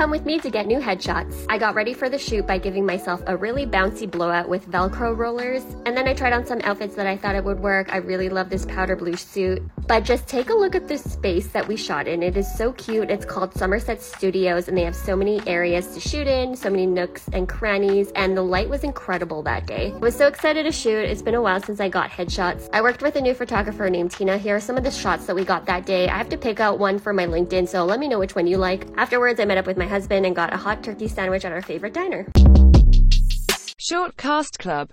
Come with me to get new headshots. I got ready for the shoot by giving myself a really bouncy blowout with Velcro rollers, and then I tried on some outfits that I thought it would work. I really love this powder blue suit. But just take a look at the space that we shot in. It is so cute. It's called Somerset Studios, and they have so many areas to shoot in, so many nooks and crannies, and the light was incredible that day. I was so excited to shoot. It's been a while since I got headshots. I worked with a new photographer named Tina. Here are some of the shots that we got that day. I have to pick out one for my LinkedIn, so let me know which one you like. Afterwards, I met up with my husband and got a hot turkey sandwich at our favorite diner. Short Cast Club